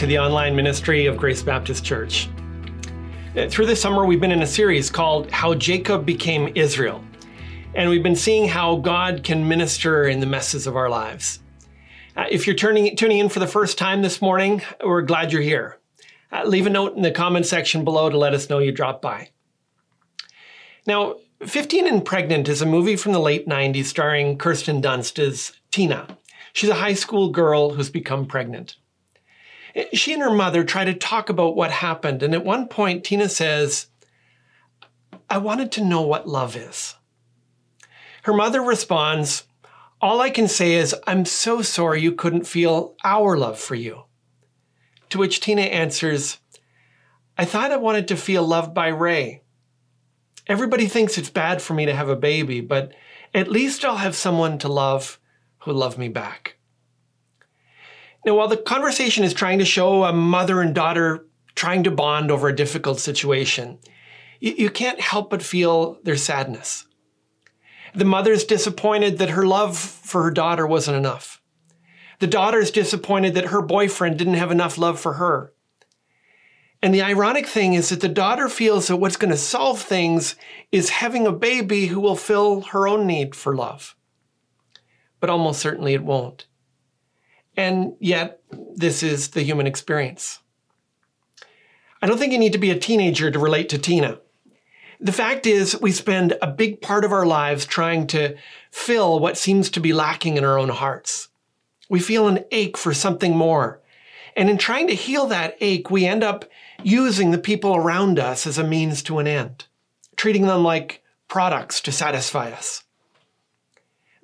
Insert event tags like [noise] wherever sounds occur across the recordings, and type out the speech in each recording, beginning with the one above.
to the online ministry of Grace Baptist Church. Uh, Through the summer, we've been in a series called How Jacob Became Israel. And we've been seeing how God can minister in the messes of our lives. Uh, if you're turning, tuning in for the first time this morning, we're glad you're here. Uh, leave a note in the comment section below to let us know you dropped by. Now, 15 and Pregnant is a movie from the late 90s starring Kirsten Dunst as Tina. She's a high school girl who's become pregnant. She and her mother try to talk about what happened, and at one point, Tina says, I wanted to know what love is. Her mother responds, All I can say is, I'm so sorry you couldn't feel our love for you. To which Tina answers, I thought I wanted to feel loved by Ray. Everybody thinks it's bad for me to have a baby, but at least I'll have someone to love who love me back. Now, while the conversation is trying to show a mother and daughter trying to bond over a difficult situation, you, you can't help but feel their sadness. The mother's disappointed that her love for her daughter wasn't enough. The daughter's disappointed that her boyfriend didn't have enough love for her. And the ironic thing is that the daughter feels that what's going to solve things is having a baby who will fill her own need for love but almost certainly it won't. And yet, this is the human experience. I don't think you need to be a teenager to relate to Tina. The fact is, we spend a big part of our lives trying to fill what seems to be lacking in our own hearts. We feel an ache for something more. And in trying to heal that ache, we end up using the people around us as a means to an end, treating them like products to satisfy us.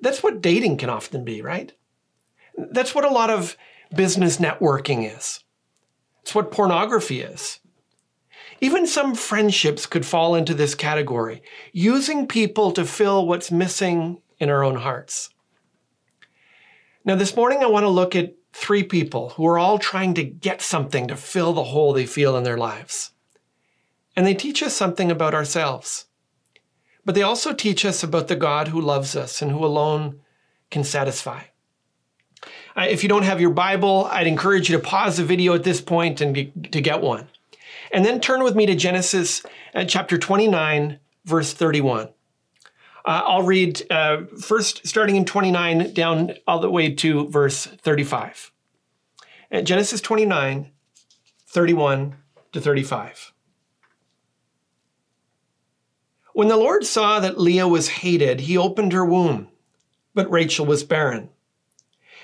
That's what dating can often be, right? That's what a lot of business networking is. It's what pornography is. Even some friendships could fall into this category, using people to fill what's missing in our own hearts. Now, this morning, I want to look at three people who are all trying to get something to fill the hole they feel in their lives. And they teach us something about ourselves but they also teach us about the God who loves us and who alone can satisfy. If you don't have your Bible, I'd encourage you to pause the video at this point and to get one. And then turn with me to Genesis uh, chapter 29, verse 31. Uh, I'll read uh, first starting in 29 down all the way to verse 35. Uh, Genesis 29, 31 to 35. When the Lord saw that Leah was hated, he opened her womb, but Rachel was barren.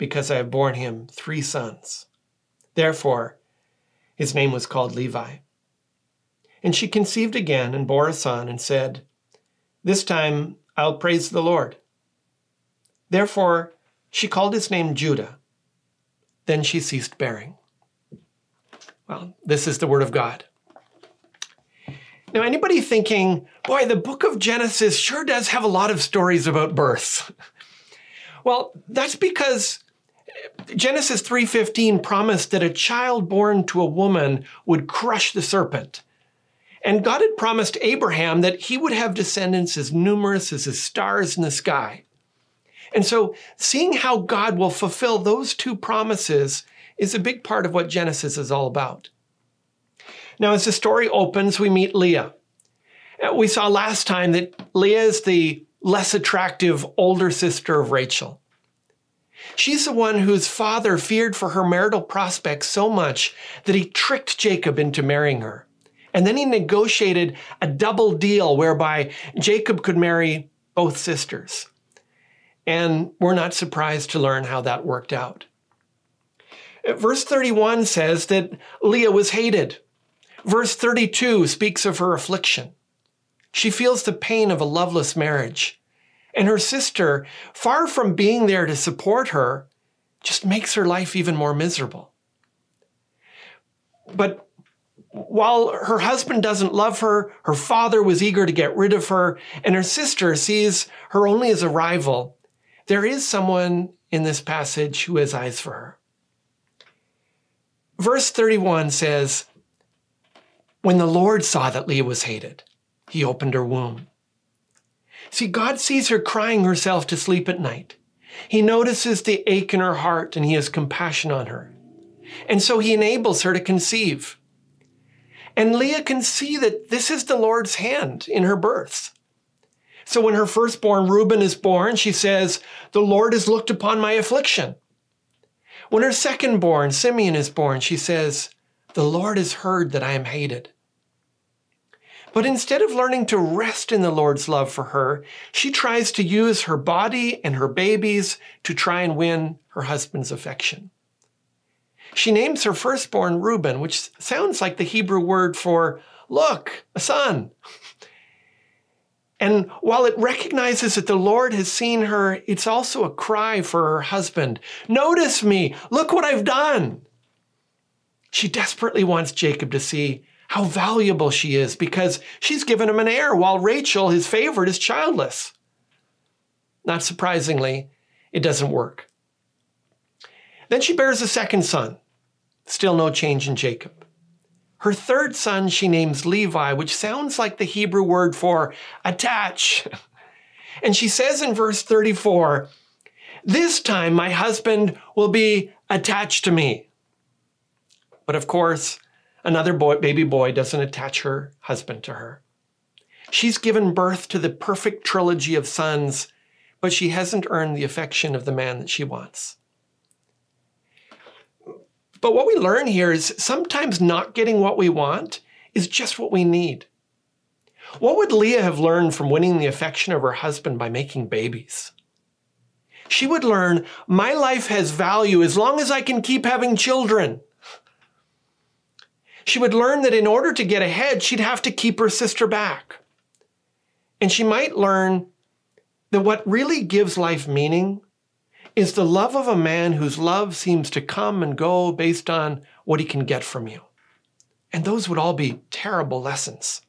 because I have borne him three sons. Therefore his name was called Levi. And she conceived again and bore a son and said, This time I'll praise the Lord. Therefore she called his name Judah. Then she ceased bearing. Well, this is the word of God. Now, anybody thinking, boy, the book of Genesis sure does have a lot of stories about births. [laughs] well, that's because Genesis 3:15 promised that a child born to a woman would crush the serpent. And God had promised Abraham that he would have descendants as numerous as the stars in the sky. And so, seeing how God will fulfill those two promises is a big part of what Genesis is all about. Now, as the story opens, we meet Leah. Uh, we saw last time that Leah is the less attractive older sister of Rachel. She's the one whose father feared for her marital prospects so much that he tricked Jacob into marrying her. And then he negotiated a double deal whereby Jacob could marry both sisters. And we're not surprised to learn how that worked out. Verse 31 says that Leah was hated. Verse 32 speaks of her affliction. She feels the pain of a loveless marriage. And her sister, far from being there to support her, just makes her life even more miserable. But while her husband doesn't love her, her father was eager to get rid of her, and her sister sees her only as a rival, there is someone in this passage who has eyes for her. Verse 31 says, When the Lord saw that Leah was hated, he opened her womb. See, God sees her crying herself to sleep at night. He notices the ache in her heart and he has compassion on her. And so he enables her to conceive. And Leah can see that this is the Lord's hand in her births. So when her firstborn Reuben is born, she says, The Lord has looked upon my affliction. When her secondborn Simeon is born, she says, The Lord has heard that I am hated. But instead of learning to rest in the Lord's love for her, she tries to use her body and her babies to try and win her husband's affection. She names her firstborn Reuben, which sounds like the Hebrew word for look, a son. And while it recognizes that the Lord has seen her, it's also a cry for her husband Notice me, look what I've done. She desperately wants Jacob to see how valuable she is because she's given him an heir while Rachel, his favorite, is childless. Not surprisingly, it doesn't work. Then she bears a second son. Still no change in Jacob. Her third son she names Levi, which sounds like the Hebrew word for attach. [laughs] And she says in verse 34, This time my husband will be attached to me. But of course, another boy, baby boy doesn't attach her husband to her. She's given birth to the perfect trilogy of sons, but she hasn't earned the affection of the man that she wants. But what we learn here is sometimes not getting what we want is just what we need. What would Leah have learned from winning the affection of her husband by making babies? She would learn my life has value as long as I can keep having children. She would learn that in order to get ahead, she'd have to keep her sister back. And she might learn that what really gives life meaning is the love of a man whose love seems to come and go based on what he can get from you. And those would all be terrible lessons.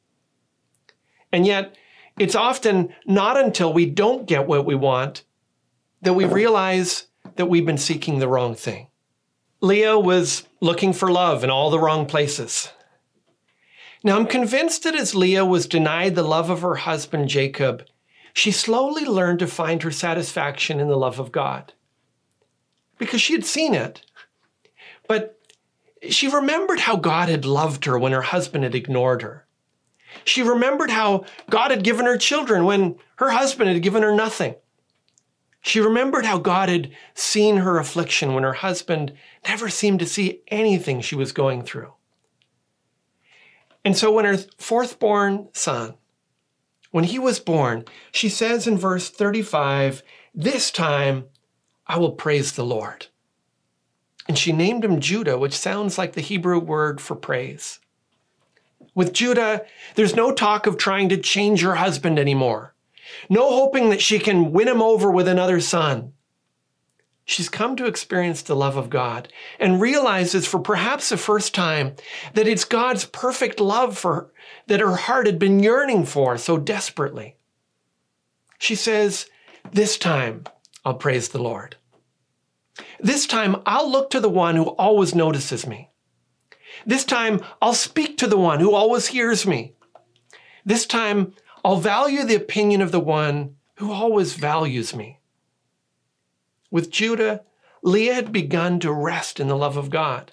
And yet, it's often not until we don't get what we want that we realize that we've been seeking the wrong thing. Leah was looking for love in all the wrong places. Now, I'm convinced that as Leah was denied the love of her husband Jacob, she slowly learned to find her satisfaction in the love of God. Because she had seen it. But she remembered how God had loved her when her husband had ignored her. She remembered how God had given her children when her husband had given her nothing. She remembered how God had seen her affliction when her husband never seemed to see anything she was going through. And so when her fourth born son when he was born, she says in verse 35, This time I will praise the Lord. And she named him Judah, which sounds like the Hebrew word for praise. With Judah, there's no talk of trying to change her husband anymore, no hoping that she can win him over with another son. She's come to experience the love of God and realizes for perhaps the first time that it's God's perfect love for her that her heart had been yearning for so desperately. She says, This time I'll praise the Lord. This time I'll look to the one who always notices me. This time I'll speak to the one who always hears me. This time I'll value the opinion of the one who always values me. With Judah, Leah had begun to rest in the love of God.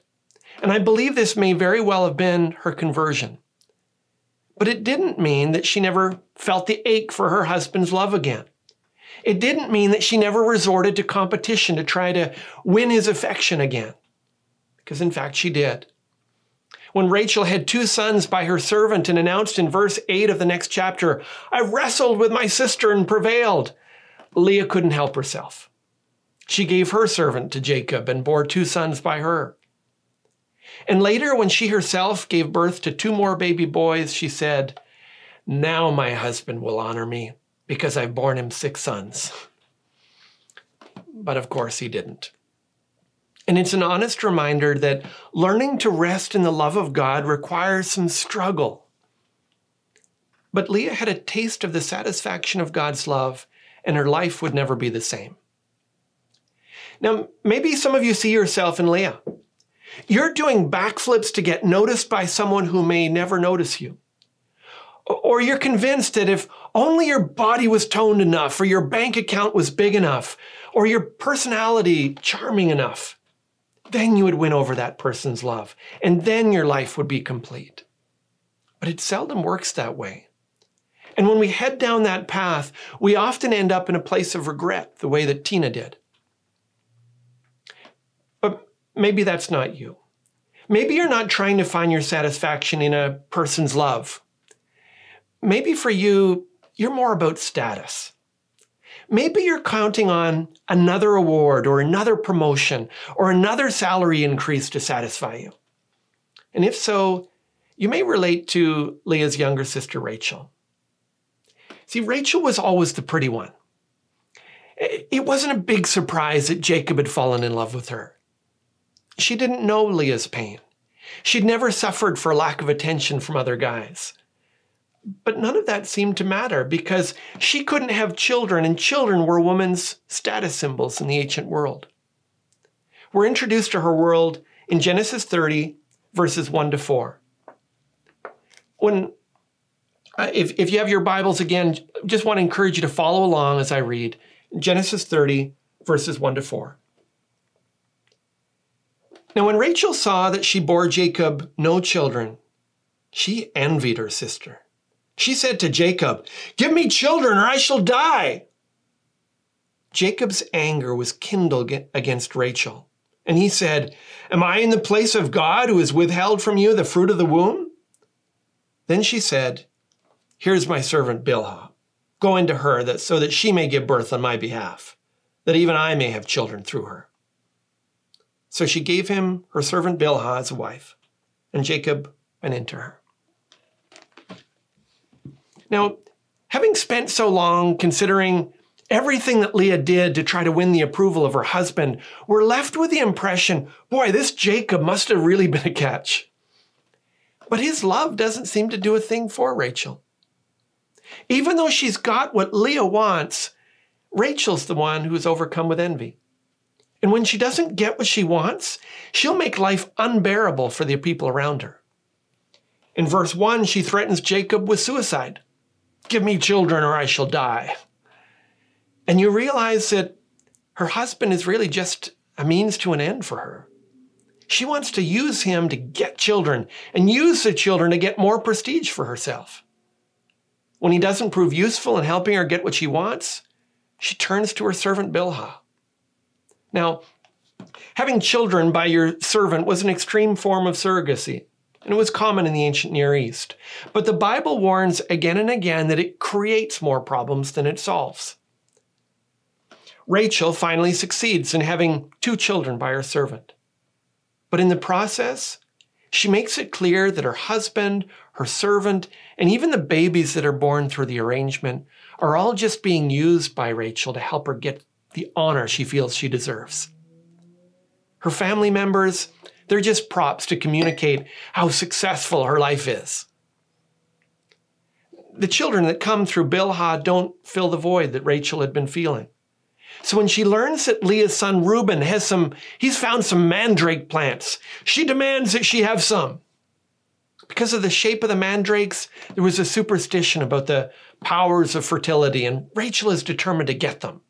And I believe this may very well have been her conversion. But it didn't mean that she never felt the ache for her husband's love again. It didn't mean that she never resorted to competition to try to win his affection again. Because in fact, she did. When Rachel had two sons by her servant and announced in verse 8 of the next chapter, I wrestled with my sister and prevailed, Leah couldn't help herself. She gave her servant to Jacob and bore two sons by her. And later, when she herself gave birth to two more baby boys, she said, Now my husband will honor me because I've borne him six sons. But of course, he didn't. And it's an honest reminder that learning to rest in the love of God requires some struggle. But Leah had a taste of the satisfaction of God's love, and her life would never be the same. Now, maybe some of you see yourself in Leah. You're doing backflips to get noticed by someone who may never notice you. Or you're convinced that if only your body was toned enough, or your bank account was big enough, or your personality charming enough, then you would win over that person's love, and then your life would be complete. But it seldom works that way. And when we head down that path, we often end up in a place of regret, the way that Tina did. But maybe that's not you. Maybe you're not trying to find your satisfaction in a person's love. Maybe for you, you're more about status. Maybe you're counting on another award or another promotion or another salary increase to satisfy you. And if so, you may relate to Leah's younger sister, Rachel. See, Rachel was always the pretty one. It wasn't a big surprise that Jacob had fallen in love with her. She didn't know Leah's pain. She'd never suffered for lack of attention from other guys. But none of that seemed to matter because she couldn't have children, and children were women's status symbols in the ancient world. We're introduced to her world in Genesis 30, verses 1 to 4. When, uh, if, if you have your Bibles again, just want to encourage you to follow along as I read Genesis 30, verses 1 to 4. Now, when Rachel saw that she bore Jacob no children, she envied her sister. She said to Jacob, Give me children or I shall die. Jacob's anger was kindled against Rachel, and he said, Am I in the place of God who has withheld from you the fruit of the womb? Then she said, Here's my servant Bilhah. Go into her that, so that she may give birth on my behalf, that even I may have children through her. So she gave him her servant Bilhah as a wife, and Jacob went into her. Now, having spent so long considering everything that Leah did to try to win the approval of her husband, we're left with the impression boy, this Jacob must have really been a catch. But his love doesn't seem to do a thing for Rachel. Even though she's got what Leah wants, Rachel's the one who's overcome with envy. And when she doesn't get what she wants, she'll make life unbearable for the people around her. In verse 1, she threatens Jacob with suicide Give me children or I shall die. And you realize that her husband is really just a means to an end for her. She wants to use him to get children and use the children to get more prestige for herself. When he doesn't prove useful in helping her get what she wants, she turns to her servant Bilhah. Now, having children by your servant was an extreme form of surrogacy, and it was common in the ancient Near East. But the Bible warns again and again that it creates more problems than it solves. Rachel finally succeeds in having two children by her servant. But in the process, she makes it clear that her husband, her servant, and even the babies that are born through the arrangement are all just being used by Rachel to help her get the honor she feels she deserves. Her family members, they're just props to communicate how successful her life is. The children that come through Bilhah don't fill the void that Rachel had been feeling. So when she learns that Leah's son Reuben has some, he's found some mandrake plants, she demands that she have some. Because of the shape of the mandrakes, there was a superstition about the powers of fertility, and Rachel is determined to get them.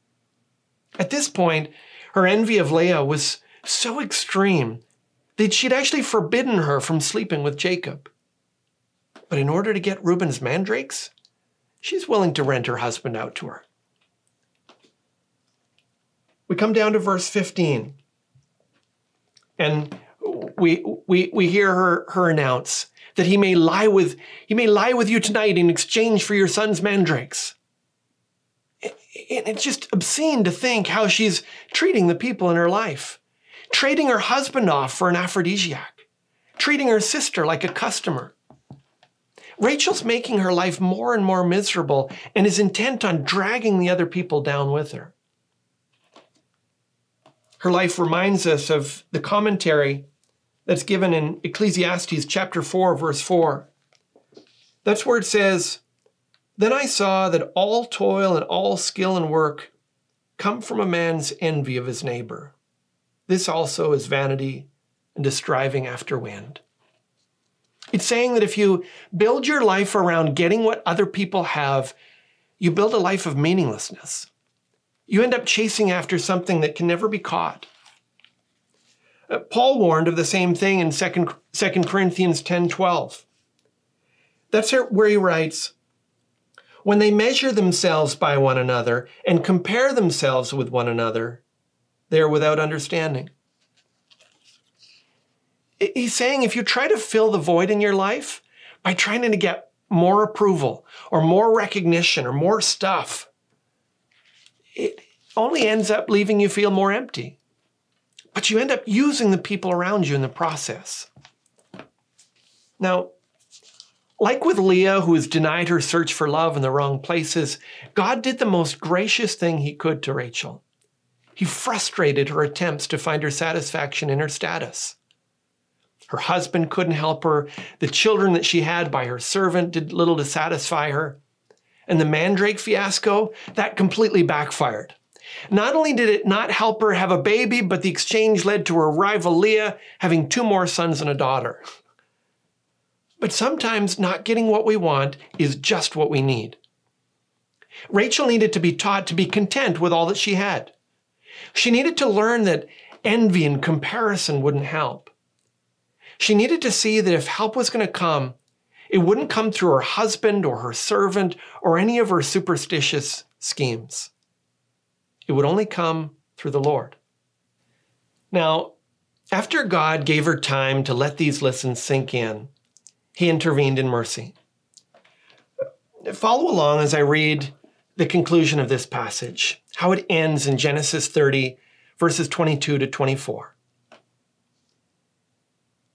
At this point, her envy of Leah was so extreme that she'd actually forbidden her from sleeping with Jacob. But in order to get Reuben's mandrakes, she's willing to rent her husband out to her. We come down to verse 15. And we, we, we hear her, her announce that he may lie with he may lie with you tonight in exchange for your son's mandrakes it's just obscene to think how she's treating the people in her life, trading her husband off for an aphrodisiac, treating her sister like a customer. Rachel's making her life more and more miserable and is intent on dragging the other people down with her. Her life reminds us of the commentary that's given in Ecclesiastes chapter 4, verse 4. That's where it says, Then I saw that all toil and all skill and work come from a man's envy of his neighbor. This also is vanity and a striving after wind. It's saying that if you build your life around getting what other people have, you build a life of meaninglessness. You end up chasing after something that can never be caught. Uh, Paul warned of the same thing in 2, 2 Corinthians 10 12. That's where he writes, When they measure themselves by one another and compare themselves with one another, they are without understanding. He's saying if you try to fill the void in your life by trying to get more approval or more recognition or more stuff, it only ends up leaving you feel more empty. But you end up using the people around you in the process. Now, like with Leah, who has denied her search for love in the wrong places, God did the most gracious thing he could to Rachel. He frustrated her attempts to find her satisfaction in her status. Her husband couldn't help her. The children that she had by her servant did little to satisfy her. And the mandrake fiasco, that completely backfired. Not only did it not help her have a baby, but the exchange led to her rival Leah having two more sons and a daughter. But sometimes not getting what we want is just what we need. Rachel needed to be taught to be content with all that she had. She needed to learn that envy and comparison wouldn't help. She needed to see that if help was going to come, it wouldn't come through her husband or her servant or any of her superstitious schemes. It would only come through the Lord. Now, after God gave her time to let these lessons sink in, he intervened in mercy. Follow along as I read the conclusion of this passage, how it ends in Genesis 30, verses 22 to 24.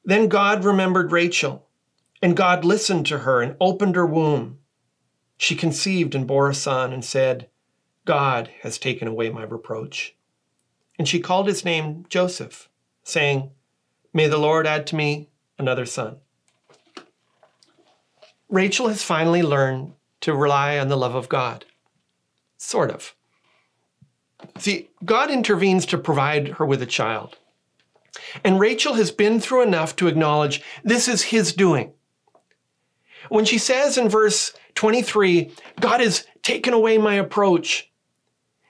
Then God remembered Rachel, and God listened to her and opened her womb. She conceived and bore a son and said, God has taken away my reproach. And she called his name Joseph, saying, May the Lord add to me another son. Rachel has finally learned to rely on the love of God. Sort of. See, God intervenes to provide her with a child. And Rachel has been through enough to acknowledge this is his doing. When she says in verse 23, God has taken away my approach,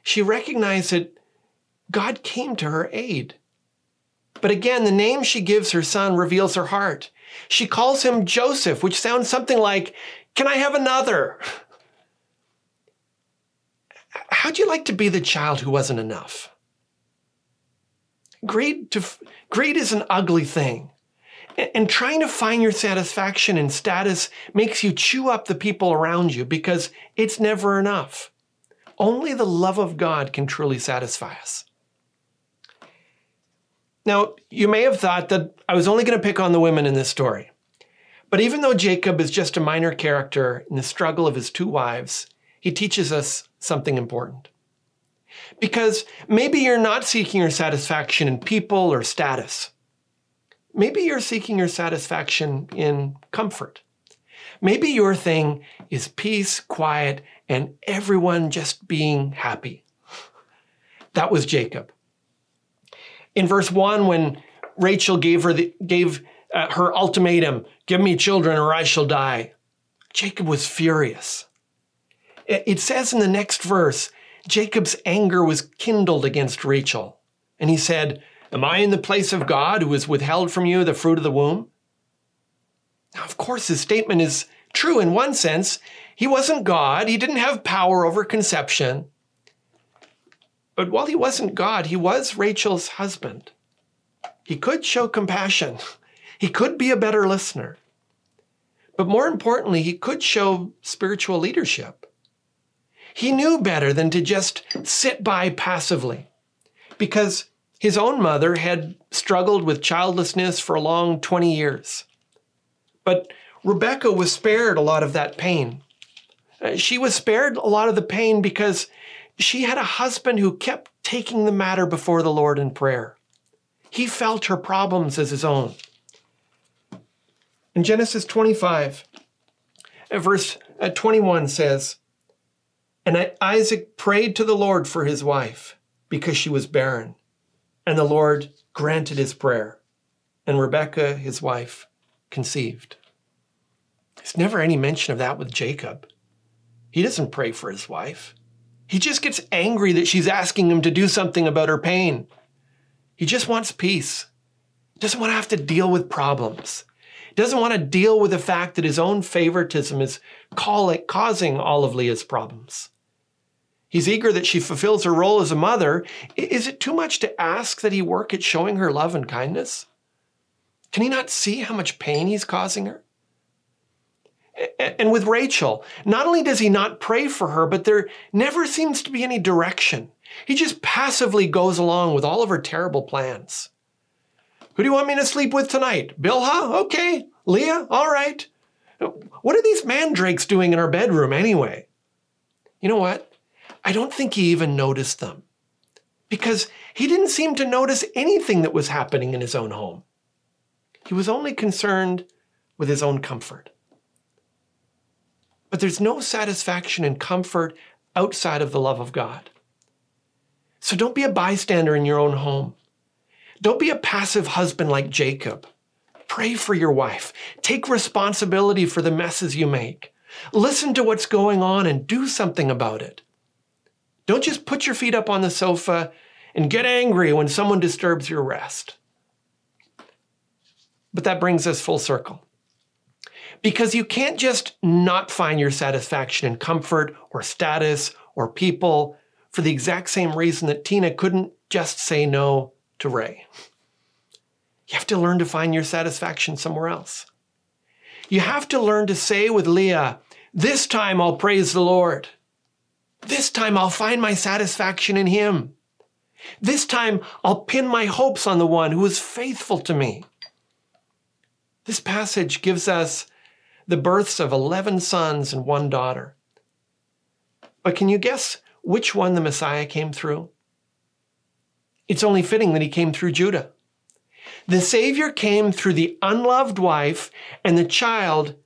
she recognized that God came to her aid. But again, the name she gives her son reveals her heart. She calls him Joseph, which sounds something like, Can I have another? [laughs] How'd you like to be the child who wasn't enough? Greed, to, greed is an ugly thing. And trying to find your satisfaction in status makes you chew up the people around you because it's never enough. Only the love of God can truly satisfy us. Now, you may have thought that I was only going to pick on the women in this story. But even though Jacob is just a minor character in the struggle of his two wives, he teaches us something important. Because maybe you're not seeking your satisfaction in people or status. Maybe you're seeking your satisfaction in comfort. Maybe your thing is peace, quiet, and everyone just being happy. That was Jacob. In verse 1, when Rachel gave her, the, gave, uh, her ultimatum, Give me children or I shall die, Jacob was furious. It says in the next verse Jacob's anger was kindled against Rachel. And he said, Am I in the place of God who has withheld from you the fruit of the womb? Now, of course, his statement is true in one sense. He wasn't God, he didn't have power over conception. But while he wasn't God, he was Rachel's husband. He could show compassion, [laughs] he could be a better listener. But more importantly, he could show spiritual leadership. He knew better than to just sit by passively because his own mother had struggled with childlessness for a long 20 years. But Rebecca was spared a lot of that pain. Uh, she was spared a lot of the pain because she had a husband who kept taking the matter before the Lord in prayer. He felt her problems as his own. In Genesis 25, uh, verse uh, 21 says, And Isaac prayed to the Lord for his wife because she was barren. And the Lord granted his prayer. And Rebekah, his wife, conceived. There's never any mention of that with Jacob. He doesn't pray for his wife. He just gets angry that she's asking him to do something about her pain. He just wants peace. He doesn't want to have to deal with problems. He doesn't want to deal with the fact that his own favoritism is causing all of Leah's problems. He's eager that she fulfills her role as a mother. Is it too much to ask that he work at showing her love and kindness? Can he not see how much pain he's causing her? And with Rachel, not only does he not pray for her, but there never seems to be any direction. He just passively goes along with all of her terrible plans. Who do you want me to sleep with tonight? Bilhah? Okay. Leah? All right. What are these mandrakes doing in our bedroom anyway? You know what? I don't think he even noticed them because he didn't seem to notice anything that was happening in his own home. He was only concerned with his own comfort. But there's no satisfaction and comfort outside of the love of God. So don't be a bystander in your own home. Don't be a passive husband like Jacob. Pray for your wife. Take responsibility for the messes you make. Listen to what's going on and do something about it. Don't just put your feet up on the sofa and get angry when someone disturbs your rest. But that brings us full circle because you can't just not find your satisfaction in comfort or status or people for the exact same reason that Tina couldn't just say no to Ray. You have to learn to find your satisfaction somewhere else. You have to learn to say with Leah, This time I'll praise the Lord. This time I'll find my satisfaction in Him. This time I'll pin my hopes on the one who is faithful to me. This passage gives us the births of 11 sons and one daughter. But can you guess which one the Messiah came through? It's only fitting that he came through Judah. The Savior came through the unloved wife and the child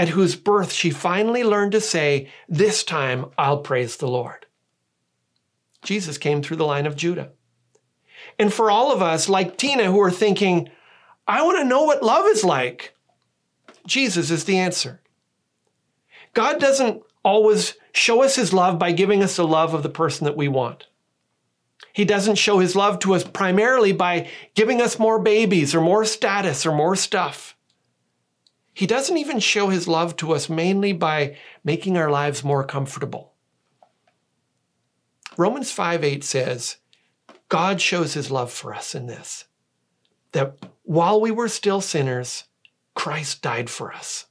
at whose birth she finally learned to say, This time I'll praise the Lord. Jesus came through the line of Judah. And for all of us, like Tina, who are thinking, I want to know what love is like. Jesus is the answer. God doesn't always show us his love by giving us the love of the person that we want. He doesn't show his love to us primarily by giving us more babies or more status or more stuff. He doesn't even show his love to us mainly by making our lives more comfortable. Romans 5 8 says, God shows his love for us in this that while we were still sinners, Christ died for us.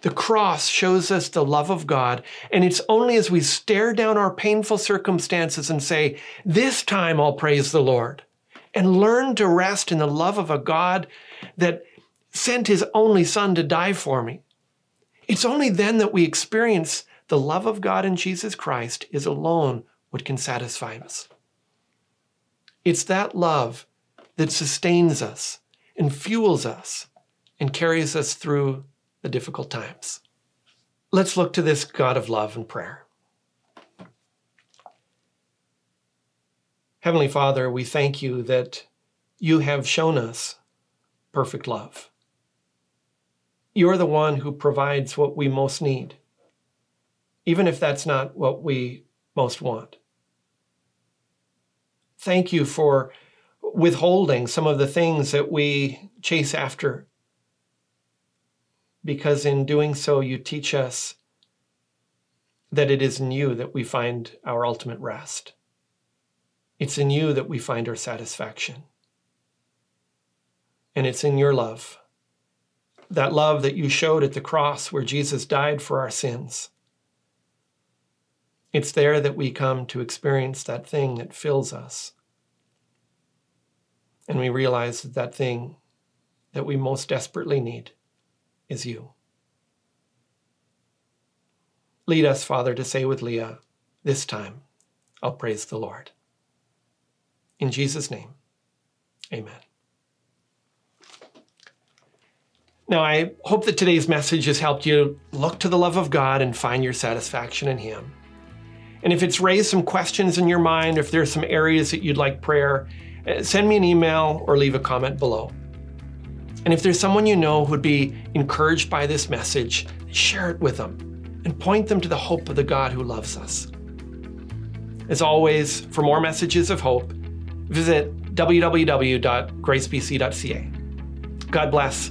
The cross shows us the love of God, and it's only as we stare down our painful circumstances and say, This time I'll praise the Lord, and learn to rest in the love of a God that sent his only Son to die for me. It's only then that we experience the love of God in Jesus Christ is alone what can satisfy us. It's that love that sustains us and fuels us and carries us through the difficult times. Let's look to this God of love and prayer. Heavenly Father, we thank you that you have shown us perfect love. You're the one who provides what we most need, even if that's not what we most want. Thank you for withholding some of the things that we chase after because in doing so, you teach us that it is in you that we find our ultimate rest. It's in you that we find our satisfaction. And it's in your love, that love that you showed at the cross where Jesus died for our sins. It's there that we come to experience that thing that fills us. And we realize that that thing that we most desperately need is you. Lead us, Father, to say with Leah, This time I'll praise the Lord. In Jesus' name, amen. Now, I hope that today's message has helped you look to the love of God and find your satisfaction in Him. And if it's raised some questions in your mind, or if there's some areas that you'd like prayer, uh, send me an email or leave a comment below. And if there's someone you know who'd be encouraged by this message, share it with them and point them to the hope of the God who loves us. As always, for more messages of hope, visit www.gracebc.ca. God bless